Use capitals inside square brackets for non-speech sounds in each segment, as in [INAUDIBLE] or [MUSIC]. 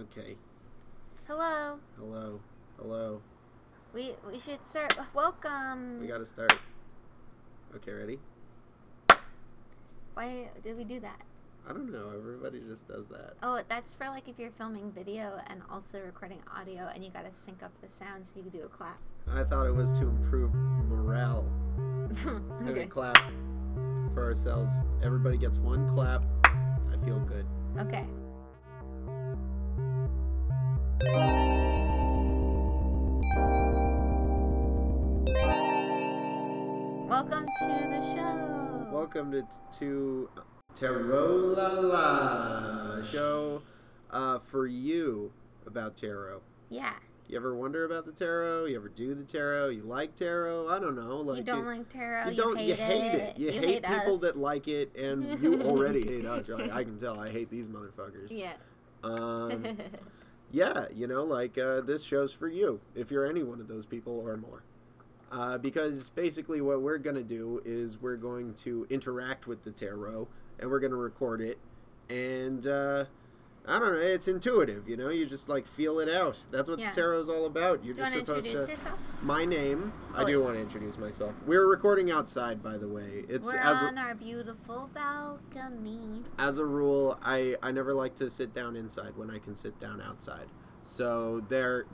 Okay. Hello. Hello. Hello. We we should start. Welcome. We gotta start. Okay, ready? Why did we do that? I don't know. Everybody just does that. Oh, that's for like if you're filming video and also recording audio, and you gotta sync up the sound so you can do a clap. I thought it was to improve morale. [LAUGHS] Okay. a clap for ourselves. Everybody gets one clap. I feel good. Okay. Welcome to the show. Welcome to to Tarot La La show uh, for you about tarot. Yeah. You ever wonder about the tarot? You ever do the tarot? You like tarot? I don't know. Like you don't like tarot. you You, don't. hate, you hate it. You, hate, people us. that like it, and you [LAUGHS] already hate us. You're like, I can tell. I hate these motherfuckers. Yeah. Um, [LAUGHS] yeah, you know, like uh, this show's for you if you're any one of those people or more. Uh, because basically, what we're gonna do is we're going to interact with the tarot, and we're gonna record it, and uh, I don't know, it's intuitive. You know, you just like feel it out. That's what Yeah. the tarot's all about. You're do just to supposed introduce to. yourself? My name. I Oh, do yeah. want to introduce myself. We're recording outside, by the way. It's We're as a- on our beautiful balcony. as a rule, I, I never like to sit down inside when I can sit down outside. So there,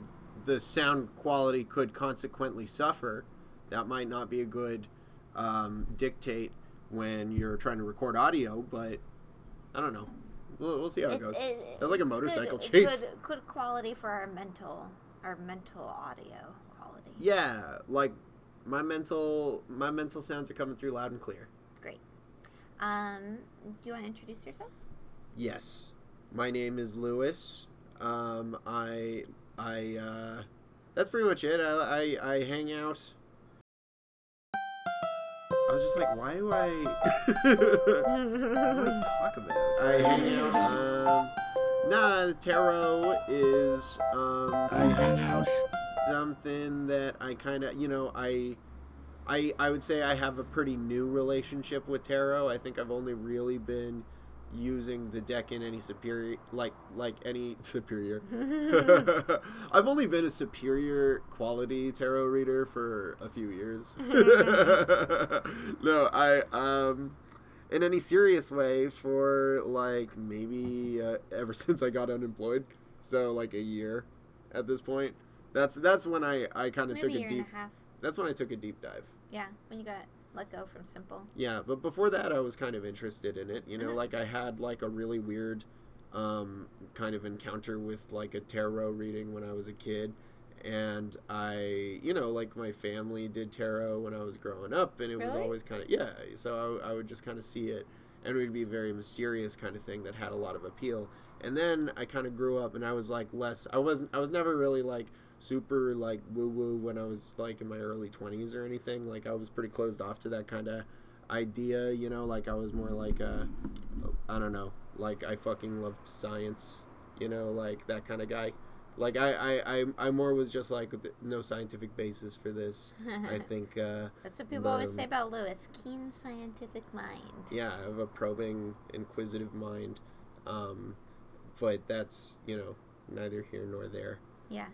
the sound quality could consequently suffer. That might not be a good um, dictate when you're trying to record audio, but I don't know. We'll, we'll see how it goes. it- That's like a motorcycle good, chase. Good, [LAUGHS] good quality for our mental, our mental audio quality. Yeah, like my mental my mental sounds are coming through loud and clear. Great. Um, do you want to introduce yourself? Yes, my name is Lewis. Um, I I uh, that's pretty much it. I I, I hang out. I was just like, why do I? [LAUGHS] what do I [LAUGHS] talk about? It? I hang out. Um, nah, tarot is um. I hang out. Something that I kind of, you know, I. I, I would say I have a pretty new relationship with tarot. I think I've only really been using the deck in any superior like like any [LAUGHS] superior. [LAUGHS] I've only been a superior quality tarot reader for a few years. [LAUGHS] No i um in any serious way for like maybe uh, ever since i got unemployed so like a year at this point. That's that's when i i kind of took a deep a that's when i took a deep dive. Yeah, when you got let go from Simple. yeah, but before that, I was kind of interested in it. You know, Mhm. like I had like a really weird um, kind of encounter with like a tarot reading when I was a kid. And I, you know, like my family did tarot when I was growing up, and it was always kind of, yeah. So I, I would just kind of see it, and it would be a very mysterious kind of thing that had a lot of appeal. And then I kind of grew up, and I was like less, I wasn't, I was never really like super like woo woo when I was like in my early 20s or anything. Like I was pretty closed off to that kind of idea, you know, like I was more like a I don't know, like I fucking loved science, you know, like that kind of guy. Like I I I, I more was just like no scientific basis for this. I [LAUGHS] think uh That's what people always Um, say about Lewis. Keen scientific mind. yeah, I have a probing inquisitive mind. Um but that's, you know, neither here nor there. Yeah.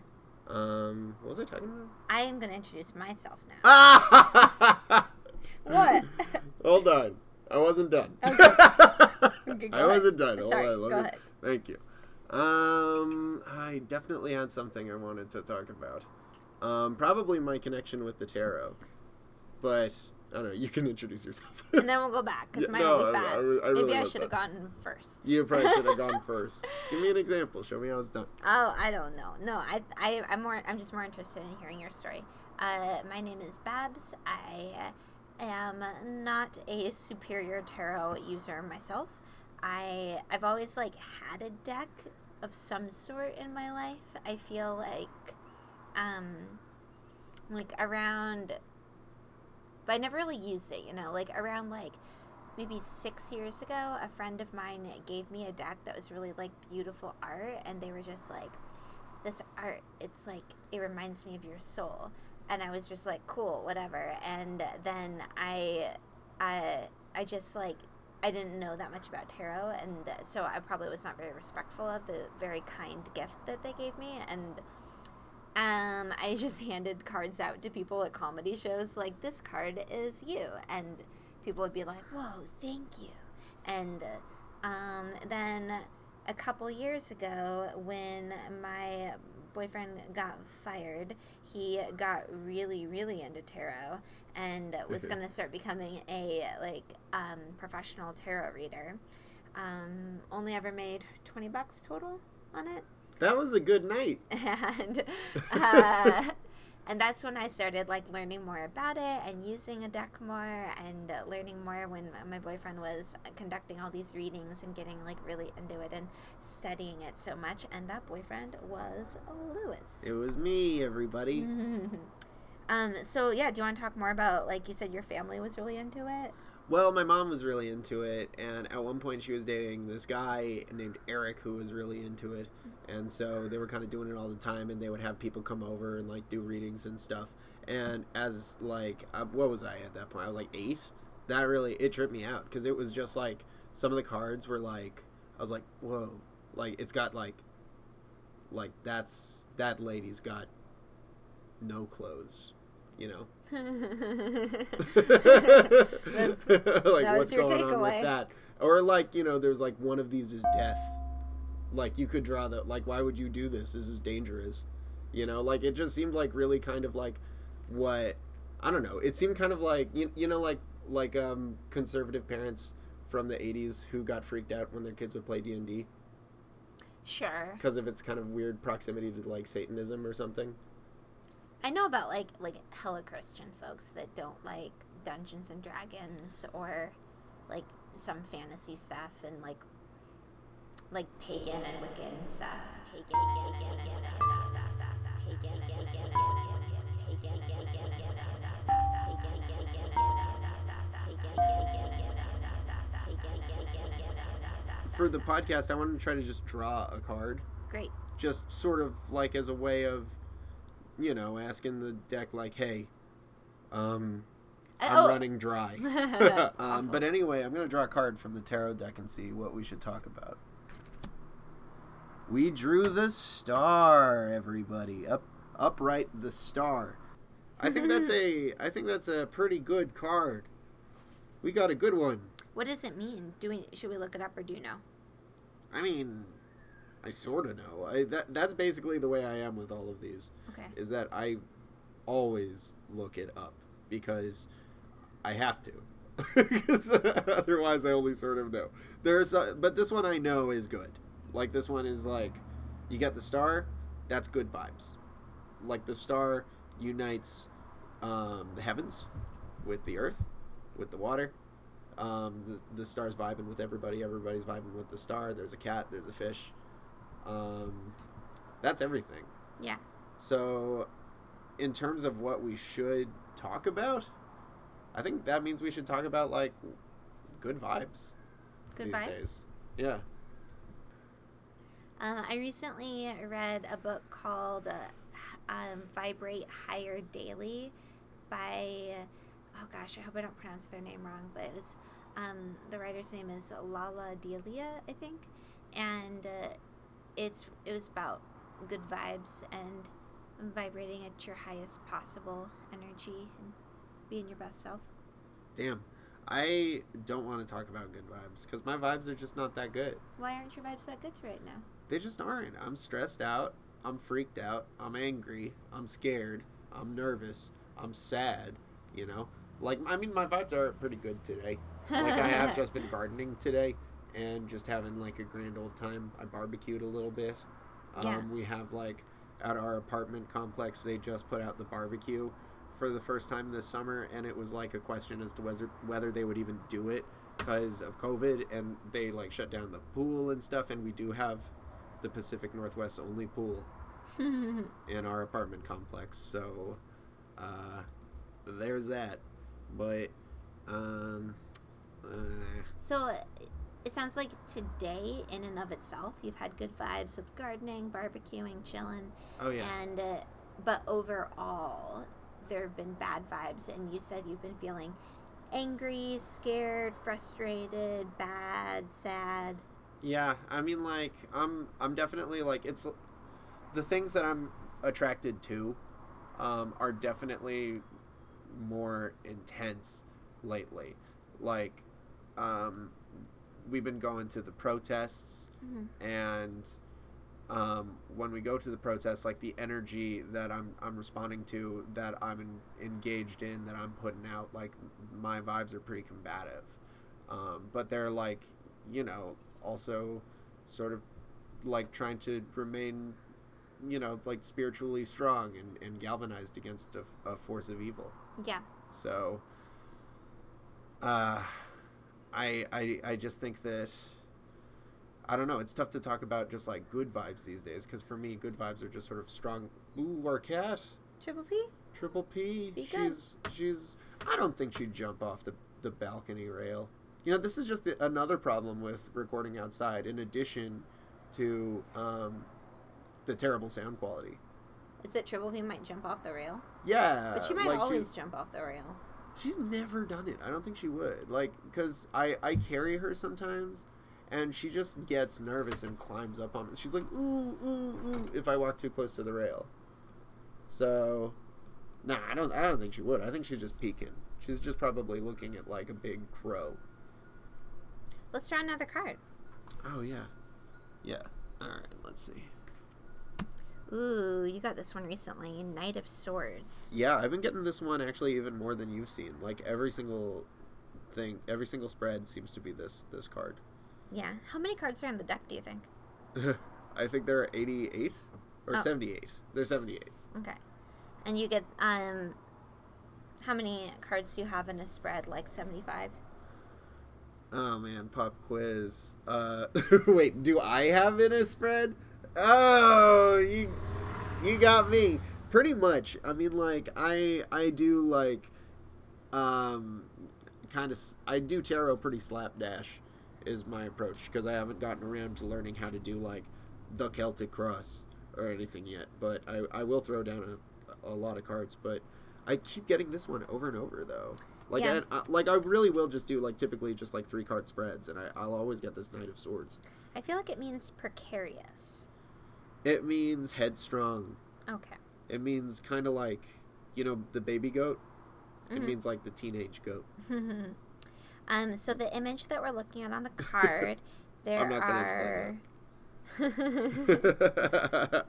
Um what was I talking about? I am going to introduce myself now. Ah! [LAUGHS] What? [LAUGHS] Hold on. I wasn't done. Okay. [LAUGHS] Okay, I wasn't done. Hold Sorry, on, go ahead. Thank you. Um, I definitely had something I wanted to talk about. Um, probably my connection with the tarot. But I don't know. You can introduce yourself. [LAUGHS] and then we'll go back because Yeah, mine no, will be fast. re- I really Maybe I should have gotten first. you probably should have gone [LAUGHS] first. Give me an example. Show me how it's done. Oh, I don't know. No, I, I, I'm more. I'm just more interested in hearing your story. Uh, my name is Babs. I am not a superior tarot user myself. I, I've always like had a deck of some sort in my life. I feel like, um, like around, but I never really used it. You know, like around like maybe six years ago, a friend of mine gave me a deck that was really like beautiful art, and they were just like, "This art, it's like it reminds me of your soul," and I was just like, "Cool, whatever." And then I, I, I just like. I didn't know that much about tarot, and so I probably was not very respectful of the very kind gift that they gave me, and um, I just [LAUGHS] handed cards out to people at comedy shows, like this card is you, and people would be like, "Whoa, thank you," and um, then a couple years ago, when my boyfriend got fired, he got really, really into tarot and [LAUGHS] was going to start becoming a like um, professional tarot reader. Um, only ever made twenty bucks total on it, That was a good night. [LAUGHS] and uh, [LAUGHS] and that's when I started like learning more about it and using a deck more and uh, learning more when my boyfriend was conducting all these readings and getting like really into it and studying it so much. And that boyfriend was Lewis. It was me, everybody. [LAUGHS] um. So yeah, do you want to talk more about like you said your family was really into it? Well, my mom was really into it, and at one point she was dating this guy named Eric who was really into it, and so they were kind of doing it all the time, and they would have people come over and like do readings and stuff. And as like, uh, what was I at that point? I was like eight. That really it tripped me out because it was just like some of the cards were like, I was like, whoa, like it's got like, like that's that lady's got no clothes, you know. [LAUGHS] That's- [LAUGHS] like that was what's your going on takeaway. with that? Or like you know there's like one of these is death. Like you could draw that like why would you do this? This is dangerous. You know like it just seemed like really kind of like what i don't know. It seemed kind of like you, you know like like um conservative parents from the 80s who got freaked out when their kids would play d&d Sure. because of its kind of weird proximity to like satanism or something I know about like like hella Christian folks that don't like Dungeons and Dragons or like some fantasy stuff and like like pagan and Wiccan stuff. Pagan and Wiccan stuff. Pagan and Wiccan stuff. Pagan and Wiccan stuff. Pagan and Wiccan stuff. Pagan and Wiccan stuff. Pagan and Wiccan stuff. for the podcast i wanted to try to just draw a card Great. just sort of like as a way of you know asking the deck like hey um i'm Oh. running dry. [LAUGHS] [LAUGHS] Um, but anyway i'm gonna draw a card from the tarot deck and see what we should talk about. We drew the star everybody. Up upright the star. I think that's a [LAUGHS] i think that's a pretty good card. We got a good one. What does it mean? Do we should we look it up or do you know? i mean i sort of know I, that, that's basically the way i am with all of these Okay. is that I always look it up because I have to. [LAUGHS] otherwise, I only sort of know. There's, a, but this one I know is good. Like this one is like, you get the star, that's good vibes. Like the star unites um, the heavens with the earth, with the water. Um, the, the star's vibing with everybody. Everybody's vibing with the star. There's a cat. There's a fish. Um, that's everything. Yeah. So, in terms of what we should talk about, I think that means we should talk about like good vibes Good these vibes. days. Yeah. Um, I recently read a book called uh, um, Vibrate Higher Daily by, oh gosh, I hope I don't pronounce their name wrong, but it was, um, the writer's name is Lalah Delia, I think. And uh, it's it was about good vibes and vibrating at your highest possible energy and being your best self. Damn. I don't want to talk about good vibes because my vibes are just not that good. Why aren't your vibes that good right now? They just aren't. I'm stressed out. I'm freaked out. I'm angry. I'm scared. I'm nervous. I'm sad. You know? Like, I mean, my vibes are pretty good today. Like, I have [LAUGHS] just been gardening today and just having like a grand old time. I barbecued a little bit. Um, Yeah. We have like at our apartment complex, they just put out the barbecue for the first time this summer, and it was like a question as to whether whether they would even do it because of COVID, and they like shut down the pool and stuff. And we do have the Pacific Northwest only pool [LAUGHS] in our apartment complex, so uh, there's that. But um, uh, So it sounds like today, in and of itself, you've had good vibes with gardening, barbecuing, chilling, oh yeah. and uh, but overall, there have been bad vibes, and you said you've been feeling angry, scared, frustrated, bad, sad. Yeah, I mean, like, I'm I'm definitely like it's the things that I'm attracted to um, are definitely more intense lately. Like, um, we've been going to the protests, Mhm. and um, when we go to the protests, like the energy that I'm I'm responding to, that I'm en- engaged in, that I'm putting out, like my vibes are pretty combative. Um, but they're like, you know, also sort of like trying to remain, you know, like spiritually strong and, and galvanized against a, a force of evil. Yeah. So, uh, I, I, I just think that, I don't know, it's tough to talk about just like good vibes these days because for me, good vibes are just sort of strong. Ooh, our cat, Triple P? Triple P. Be good. she's, she's, I don't think she'd jump off the, the balcony rail. You know, this is just the, another problem with recording outside, in addition to um, the terrible sound quality. Is that Triple P might jump off the rail? Yeah, But she might like always jump off the rail. She's never done it. I don't think she would. Like, cause I I carry her sometimes, and she just gets nervous and climbs up on me. She's like ooh ooh ooh if I walk too close to the rail. So, nah, I don't I don't think she would. I think she's just peeking. She's just probably looking at like a big crow. Let's try another card. Oh yeah, yeah. All right, let's see. Ooh, you got this one recently. Knight of Swords. Yeah, I've been getting this one actually even more than you've seen. Like every single thing, every single spread seems to be this this card. Yeah. How many cards are in the deck, do you think? [LAUGHS] I think there are 88 or Oh. 78. They're 78. Okay. And you get, um, how many cards do you have in a spread? Like 75? Oh man, pop quiz. Uh [LAUGHS] wait, do I have in a spread? Oh, you you got me. Pretty much. I mean like I I do like um kind of I do tarot pretty slapdash is my approach because I haven't gotten around to learning how to do like the Celtic cross or anything yet, but I I will throw down a a lot of cards, but I keep getting this one over and over though. Like Yeah. I, I like I really will just do like typically just like three card spreads, and I, I'll always get this Knight of Swords. I feel like it means precarious. It means headstrong. Okay. It means kind of like you know the baby goat. It Mhm. means like the teenage goat. [LAUGHS] um, so the image that we're looking at on the [LAUGHS] card, there I'm not gonna are. explain [LAUGHS]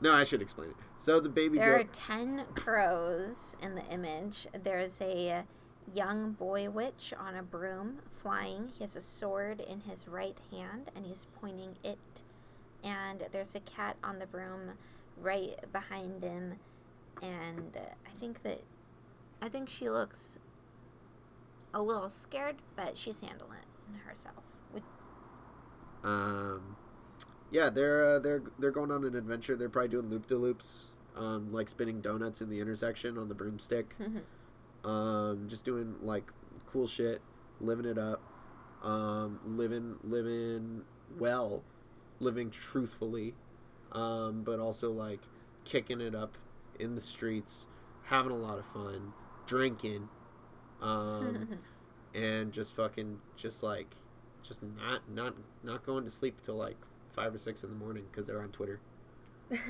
no, I should explain it. So the baby goat there are 10 crows in the image. There's a young boy witch on a broom flying. He has a sword in his right hand and he's pointing it. And there's a cat on the broom right behind him. And I think that. I think she looks a little scared, but she's handling it herself. With Um, yeah, they're uh, they're they're going on an adventure. They're probably doing loop de loops, um, like spinning donuts in the intersection on the broomstick. [LAUGHS] um, just doing like cool shit, living it up, um, living living well, living truthfully, um, but also like kicking it up in the streets, having a lot of fun, drinking, um, [LAUGHS] and just fucking just like just not not not going to sleep till like five or six in the morning because they're on Twitter. [LAUGHS]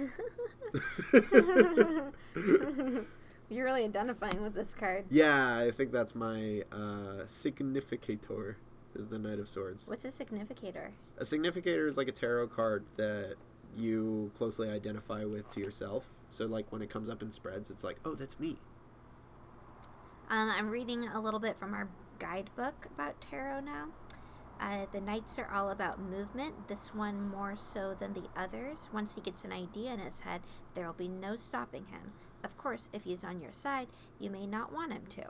You're really identifying with this card. Yeah, I think that's my uh, significator is the Knight of Swords. What's a significator? A significator is like a tarot card that you closely identify with to yourself. So like when it comes up in spreads, it's like, oh, that's me. Um, I'm reading a little bit from our guidebook about tarot now. Uh, the knights are all about movement, this one more so than the others. Once he gets an idea in his head, there will be no stopping him. Of course, if he's on your side, you may not want him to.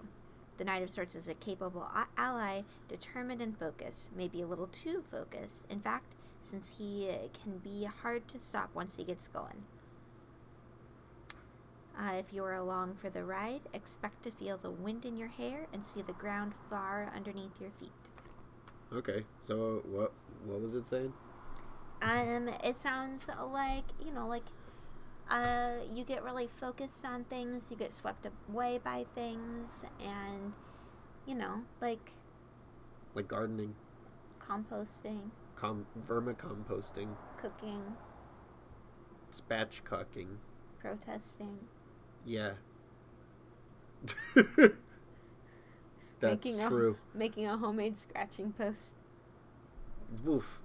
The Knight of Swords is a capable ally, determined and focused, maybe a little too focused, in fact, since he uh, can be hard to stop once he gets going. Uh, if you are along for the ride, expect to feel the wind in your hair and see the ground far underneath your feet. Okay, so what what was it saying? Um, it sounds like you know, like uh, you get really focused on things, you get swept away by things, and you know, like Like gardening, composting, com- vermicomposting, cooking, spatchcocking. protesting, Yeah. [LAUGHS] That's Making a- true. making a homemade scratching post. Woof.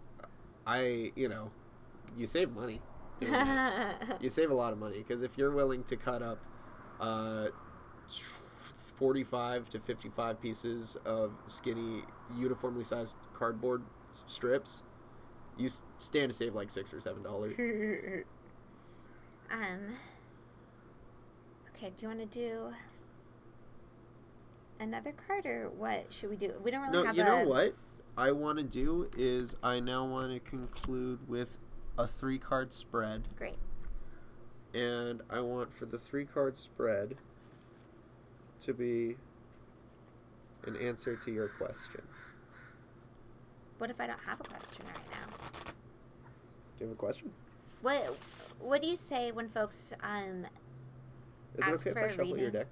I, you know, you save money. Doing that. [LAUGHS] you save a lot of money because if you're willing to cut up uh, 45 to 55 pieces of skinny, uniformly sized cardboard strips, you stand to save like six or seven dollars. [LAUGHS] um. Okay, do you want to do another card or what should we do? We don't really No, have No, you a. know what I want to do is I now want to conclude with a three card spread, Great. and I want for the three card spread to be an answer to your question. What if I don't have a question right now? Do you have a question? What What do you say when folks um Is Ask it okay for if I a shuffle your reading. deck?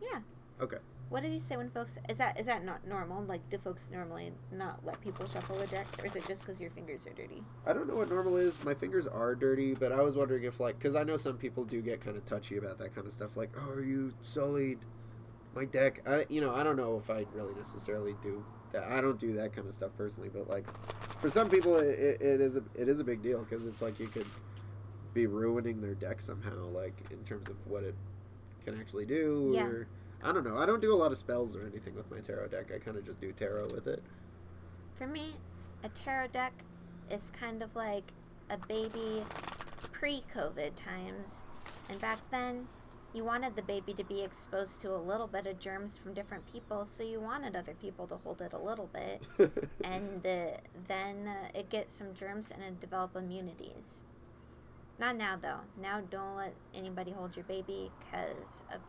yeah Okay. What do you say when folks is that is that not normal? Like, do folks normally not let people shuffle the decks, or is it just because your fingers are dirty? I don't know what normal is. My fingers are dirty, but I was wondering if, like, because I know some people do get kind of touchy about that kind of stuff. Like, oh, you sullied my deck. I, you know, I don't know if I really necessarily do that. I don't do that kind of stuff personally, but like, for some people, it, it, it is a it is a big deal because it's like you could be ruining their deck somehow, like in terms of what it can actually do. Yeah. Or, I don't know. I don't do a lot of spells or anything with my tarot deck. I kind of just do tarot with it. For me, a tarot deck is kind of like a baby pre-COVID times, and back then. You wanted the baby to be exposed to a little bit of germs from different people, so you wanted other people to hold it a little bit. [LAUGHS] and uh, then uh, it gets some germs and it develop immunities. Not now though. Now don't let anybody hold your baby because of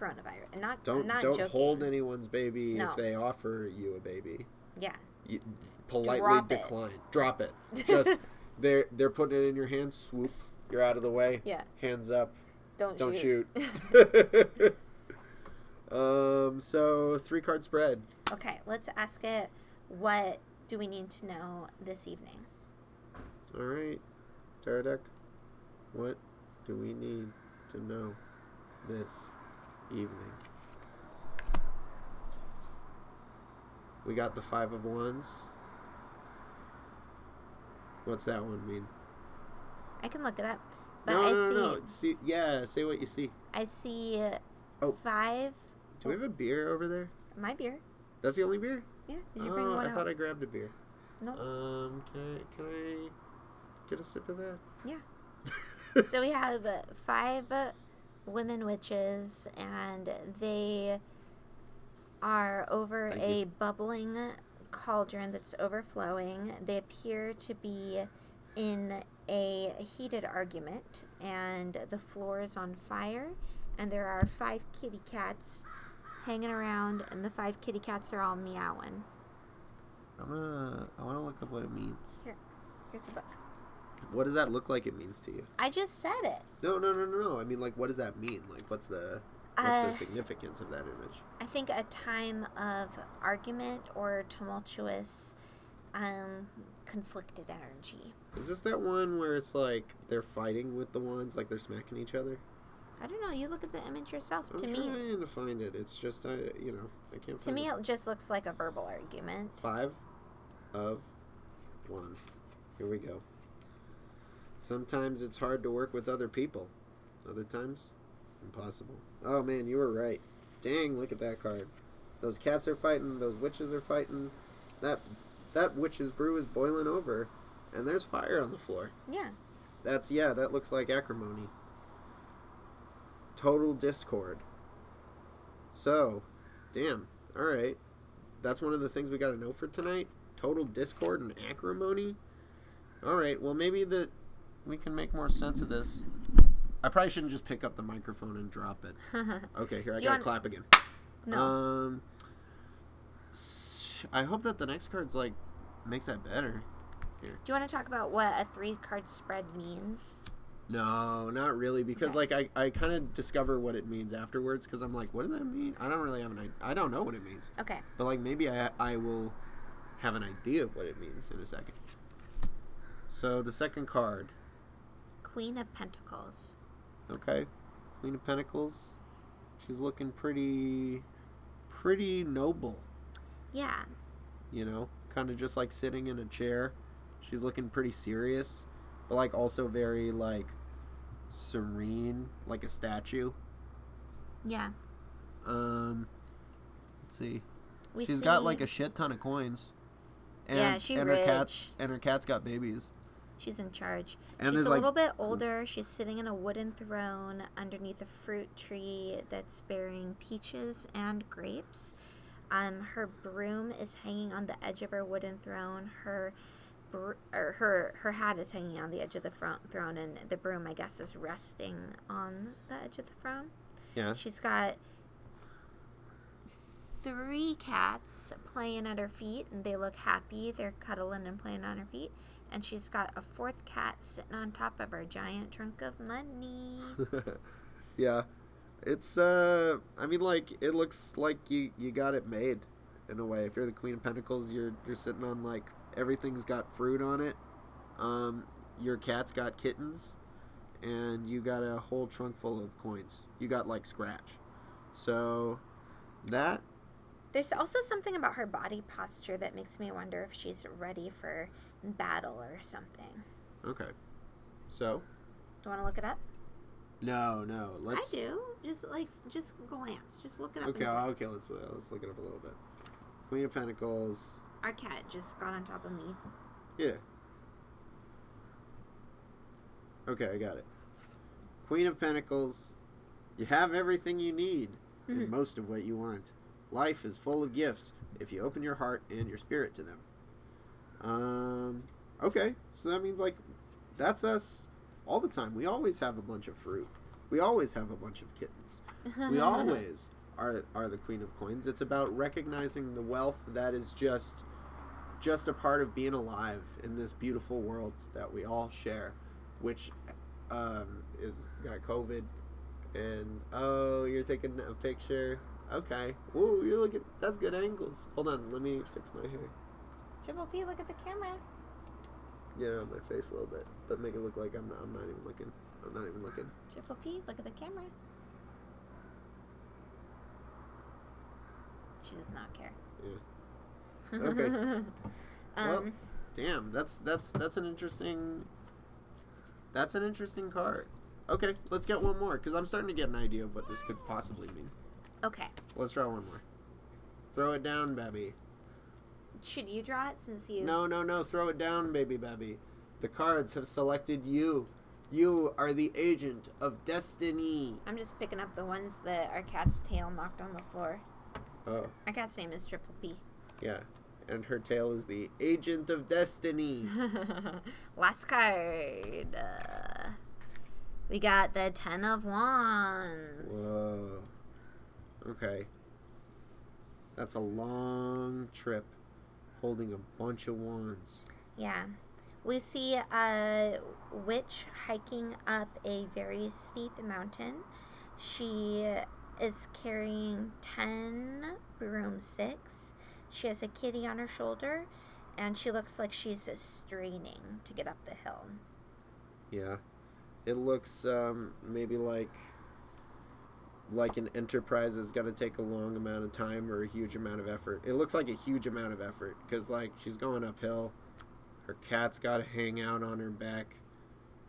coronavirus. And not don't not don't joking. hold anyone's baby No. if they offer you a baby. Yeah, You politely Drop it. decline. Drop it. [LAUGHS] Just they're they're putting it in your hands. Swoop. You're out of the way. yeah. Hands up. Don't, Don't shoot. shoot. [LAUGHS] [LAUGHS] um. So three card spread. okay, let's ask it. What do we need to know this evening? All right. Tarot deck. What do we need to know this evening? We got the five of wands. What's that one mean? I can look it up, but no, I no, see no, no. See, yeah, say what you see. I see uh, Oh. five. Do we have a beer over there? My beer. That's the only beer? Yeah. Did you bring oh, one I out? thought I grabbed a beer. no. Um, can I can I get a sip of that? Yeah. so we have uh, five uh, women witches, and they are over Thank a you. bubbling cauldron that's overflowing. They appear to be in a heated argument, and the floor is on fire, and there are five kitty cats hanging around, and the five kitty cats are all meowing. I'm gonna I wanna look up what it means. Here, here's a book. What does that look like it means to you? I just said it. No, no, no, no, no. I mean like what does that mean? Like what's the what's Uh, the significance of that image? I think a time of argument or tumultuous, um, conflicted energy. Is this that one where it's like they're fighting with the wands, like they're smacking each other? I don't know. You look at the image yourself. I'm to me, trying to find it. It's just I you know, I can't to me, it. it just looks like a verbal argument. Five of wands. Here we go. Sometimes it's hard to work with other people. Other times, impossible. Oh man, you were right. Dang, look at that card. Those cats are fighting, those witches are fighting. That that witch's brew is boiling over and there's fire on the floor. Yeah. That's yeah, that looks like acrimony. Total discord. So, damn. All right. That's one of the things we got to know for tonight. Total discord and acrimony. All right. Well, maybe that we can make more sense of this. I probably shouldn't just pick up the microphone and drop it. [LAUGHS] Okay, here I Do you gotta want- clap again. no. Um, s- I hope that the next card's like makes that better. Do you want to talk about what a three card spread means? No, not really, because like I, I kind of discover what it means afterwards. Because I'm like, what does that mean? I don't really have an idea. I don't know what it means, Okay. but like maybe I I will have an idea of what it means in a second. So the second card, Queen of Pentacles. okay, Queen of Pentacles. She's looking pretty, pretty noble. Yeah. You know, kind of just like sitting in a chair. She's looking pretty serious, but like also very like serene, like a statue. Yeah. Um, let's see. We She's see, got like a shit ton of coins. And, Yeah, she and her cats and her cat's got babies. She's in charge. And She's a like little bit older. She's sitting in a wooden throne underneath a fruit tree that's bearing peaches and grapes. Um, her broom is hanging on the edge of her wooden throne. Her br- or her her hat is hanging on the edge of the front throne, and the broom, I guess, is resting on the edge of the throne. yeah. She's got three cats playing at her feet, and they look happy. They're cuddling and playing on her feet. And she's got a fourth cat sitting on top of her giant trunk of money. [LAUGHS] yeah. It's uh I mean like it looks like you you got it made in a way. If you're the Queen of Pentacles, you're you're sitting on like everything's got fruit on it. Um your cat's got kittens and you got a whole trunk full of coins. You got like scratch. So that There's also something about her body posture that makes me wonder if she's ready for battle or something. okay. So Do you want to look it up? no, no. Let's I do. Just like, just glance. Just look it up. Okay, okay, let's uh, let's look it up a little bit. Queen of Pentacles. Our cat just got on top of me. Yeah. Okay, I got it. Queen of Pentacles. You have everything you need Mhm. and most of what you want. Life is full of gifts if you open your heart and your spirit to them. Um okay, so that means like that's us all the time. We always have a bunch of fruit. We always have a bunch of kittens. We [LAUGHS] always are are the queen of coins. It's about recognizing the wealth that is just just a part of being alive in this beautiful world that we all share, which um, is got COVID. And oh, you're taking a picture. Okay. Ooh, you're looking. That's good angles. Hold on, let me fix my hair. Triple P, look at the camera. Get it on my face a little bit, but make it look like I'm not, I'm not even looking. I'm not even looking. Triple P, look at the camera. She does not care. Yeah. Okay. [LAUGHS] um, Well- Damn, that's that's that's an interesting. That's an interesting card. Okay, let's get one more because I'm starting to get an idea of what this could possibly mean. okay. Let's try one more. Throw it down, baby. Should you draw it since you? No, no, no. Throw it down, baby, baby. The cards have selected you. You are the agent of destiny. I'm just picking up the ones that our cat's tail knocked on the floor. Oh, Our cat's name is Triple P. yeah. And her tail is the agent of destiny. [LAUGHS] Last card. Uh, we got the Ten of Wands. Whoa. Okay. That's a long trip holding a bunch of wands. Yeah. We see a witch hiking up a very steep mountain. She is carrying 10 broomsticks. She has a kitty on her shoulder, and she looks like she's straining to get up the hill. Yeah. It looks um, maybe like like an enterprise is going to take a long amount of time or a huge amount of effort. It looks like a huge amount of effort cuz like she's going uphill. Her cat's got to hang out on her back.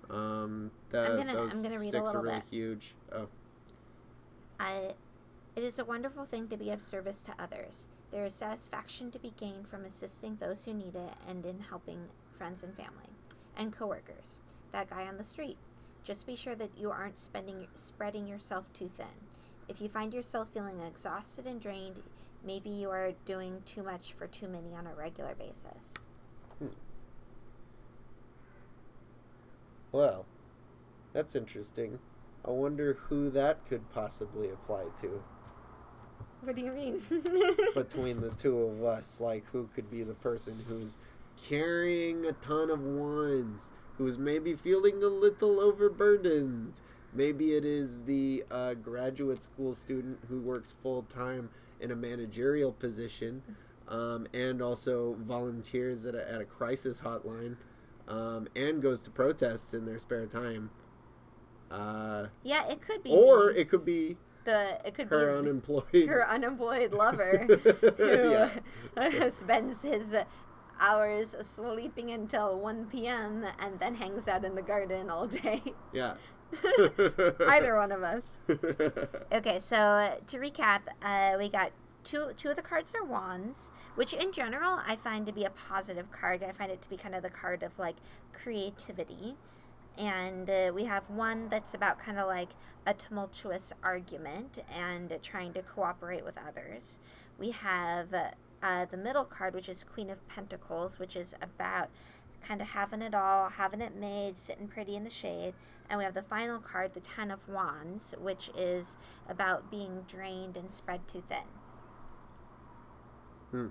Um the, I'm gonna- those I'm gonna read a sticks little are really bit. huge. Oh, I, it is a wonderful thing to be of service to others. There is satisfaction to be gained from assisting those who need it and in helping friends and family and coworkers. That guy on the street. Just be sure that you aren't spending spreading yourself too thin. If you find yourself feeling exhausted and drained, maybe you are doing too much for too many on a regular basis. Hmm. well. That's interesting. I wonder who that could possibly apply to. What do you mean? [LAUGHS] between the two of us. Like, who could be the person who's carrying a ton of wands, who's maybe feeling a little overburdened. Maybe it is the uh, graduate school student who works full time in a managerial position um, and also volunteers at a, at a crisis hotline um, and goes to protests in their spare time. Uh, Yeah, it could be. or me. it could be the it could her be unemployed. her unemployed lover [LAUGHS] who [LAUGHS] spends his hours sleeping until 1 p.m. and then hangs out in the garden all day. yeah. [LAUGHS] Either one of us. [LAUGHS] Okay, so uh, to recap, uh, we got two two of the cards are wands, which in general I find to be a positive card. I find it to be kind of the card of like creativity. And uh, we have one that's about kind of like a tumultuous argument and trying to cooperate with others. We have uh, uh, the middle card, which is Queen of Pentacles, which is about kind of having it all, having it made, sitting pretty in the shade. And we have the final card, the Ten of Wands, which is about being drained and spread too thin. Hmm.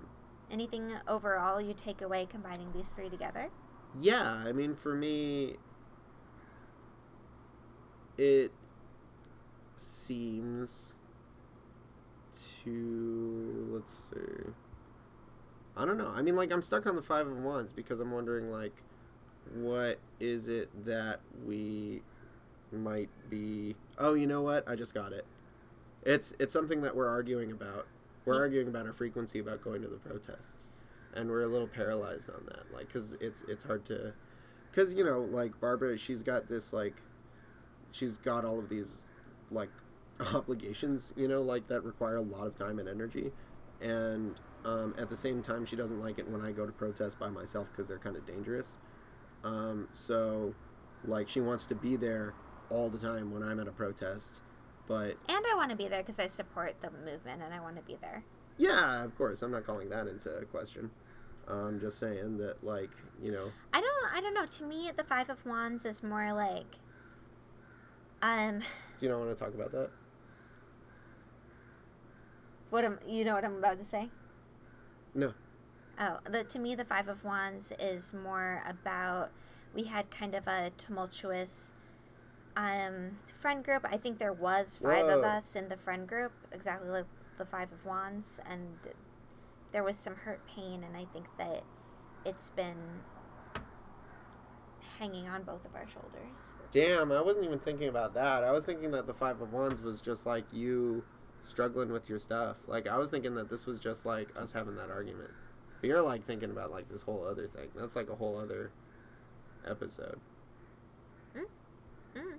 Anything overall you take away combining these three together? Yeah, I mean, for me, it seems to let's see. I don't know. I mean, like I'm stuck on the five of wands because I'm wondering, like, what is it that we might be? Oh, you know what? I just got it. It's it's something that we're arguing about. We're Yeah. arguing about our frequency about going to the protests, and we're a little paralyzed on that. Like, cause it's it's hard to, cause you know, like Barbara, she's got this like, she's got all of these like [LAUGHS] obligations, you know, like that require a lot of time and energy, and um, at the same time, she doesn't like it when I go to protest by myself because they're kind of dangerous. Um, so, like, she wants to be there all the time when I'm at a protest, but And I want to be there because I support the movement and I want to be there. Yeah, of course. I'm not calling that into question. I'm just saying that, like, you know, I don't. I don't know. To me, the Five of Wands is more like, um, do you not want to talk about that? what am you know what I'm about to say? No. Oh, the to me the Five of Wands is more about we had kind of a tumultuous um friend group. I think there was five of us in the friend group, exactly like the Five of Wands, and there was some hurt pain, and I think that it's been hanging on both of our shoulders. Damn, I wasn't even thinking about that. I was thinking that the Five of Wands was just like you struggling with your stuff. Like, I was thinking that this was just like us having that argument. But you're like thinking about like this whole other thing. That's like a whole other episode. Mm.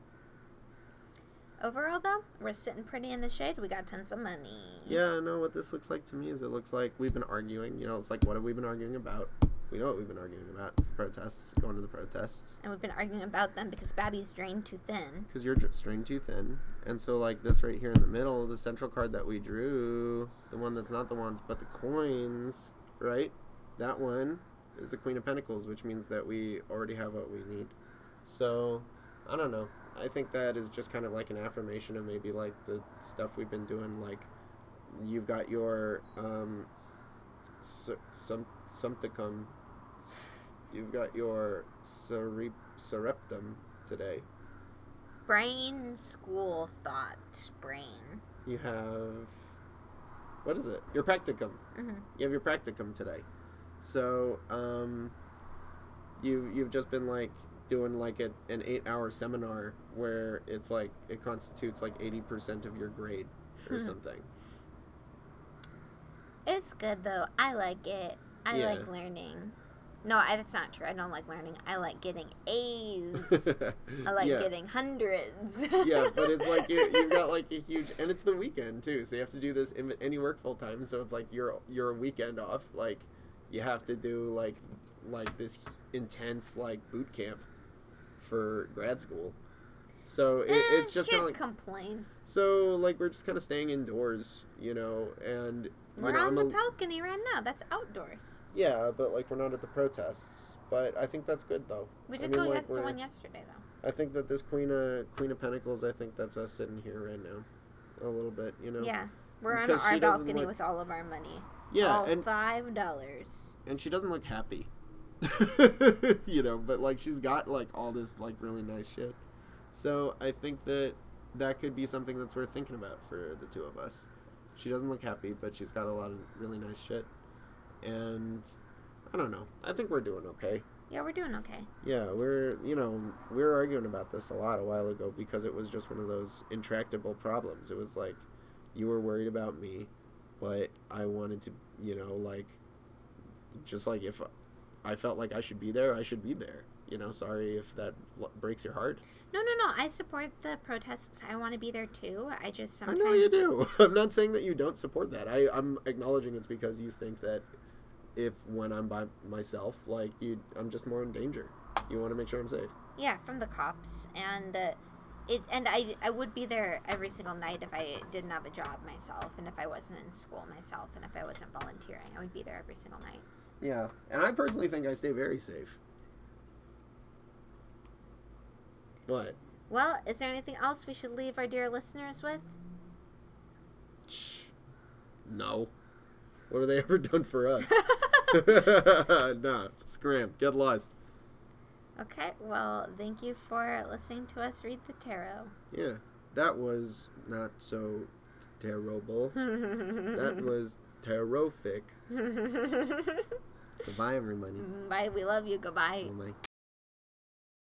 Overall, though, we're sitting pretty in the shade. We got tons of money. Yeah, no, what this looks like to me is it looks like we've been arguing. You know, it's like, what have we been arguing about? We know what we've been arguing about. It's the protests, going to the protests. And we've been arguing about them because Babby's drained too thin. Because you're drained too thin. And so, like, this right here in the middle, the central card that we drew, the one that's not the wands, but the coins, right? That one is the Queen of Pentacles, which means that we already have what we need. So, I don't know. I think that is just kind of like an affirmation of maybe, like, the stuff we've been doing. Like, you've got your, um, some, somticum. You've got your cere- sereptum today. Brain, school, thought, brain. You have what is it? Your practicum. hmm You have your practicum today. So, um, you you've just been like doing like a, an eight hour seminar where it's like it constitutes like eighty percent of your grade or something. It's good though. I like it. I Yeah. like learning. No, I, that's not true. I don't like learning. I like getting A's. [LAUGHS] I like yeah. getting hundreds. yeah, but it's like you, you've got [LAUGHS] like a huge, and it's the weekend too, so you have to do this. In, and you work full time, so it's like you're you're a weekend off. Like you have to do like like this intense like boot camp for grad school. So it, Eh, it's just kind can't of like complain. so like we're just kind of staying indoors, you know, and you We're know, on I'm the a- balcony right now. That's outdoors. yeah, but like we're not at the protests. But I think that's good though. We I did mean, go like, to one yesterday though. I think that this Queen of Queen of Pentacles, I think that's us sitting here right now, a little bit, you know. Yeah, we're on Because our balcony with all of our money. Yeah, all and five dollars. and she doesn't look happy. [LAUGHS] you know, but like she's got like all this like really nice shit. So I think that that could be something that's worth thinking about for the two of us. She doesn't look happy, but she's got a lot of really nice shit. And I don't know. I think we're doing okay. Yeah, we're doing okay. Yeah, we're you know we were arguing about this a lot a while ago because it was just one of those intractable problems. It was like you were worried about me, but I wanted to you know like just like if I felt like I should be there, I should be there. You know, sorry if that breaks your heart. No, no, no. I support the protests. I want to be there too. I just sometimes. I know you do. [LAUGHS] I'm not saying that you don't support that. I I'm acknowledging it's because you think that if when I'm by myself, like you, I'm just more in danger. You want to make sure I'm safe. Yeah, from the cops, and uh, it, and I, I would be there every single night if I didn't have a job myself, and if I wasn't in school myself, and if I wasn't volunteering, I would be there every single night. Yeah, and I personally think I stay very safe. What? Well, is there anything else we should leave our dear listeners with? No. What have they [LAUGHS] ever done for us? [LAUGHS] [LAUGHS] nah, scram, get lost. Okay, well, thank you for listening to us read the tarot. Yeah, that was not so terrible. That was terrific. Goodbye, everybody. Bye, we love you. Goodbye. Oh.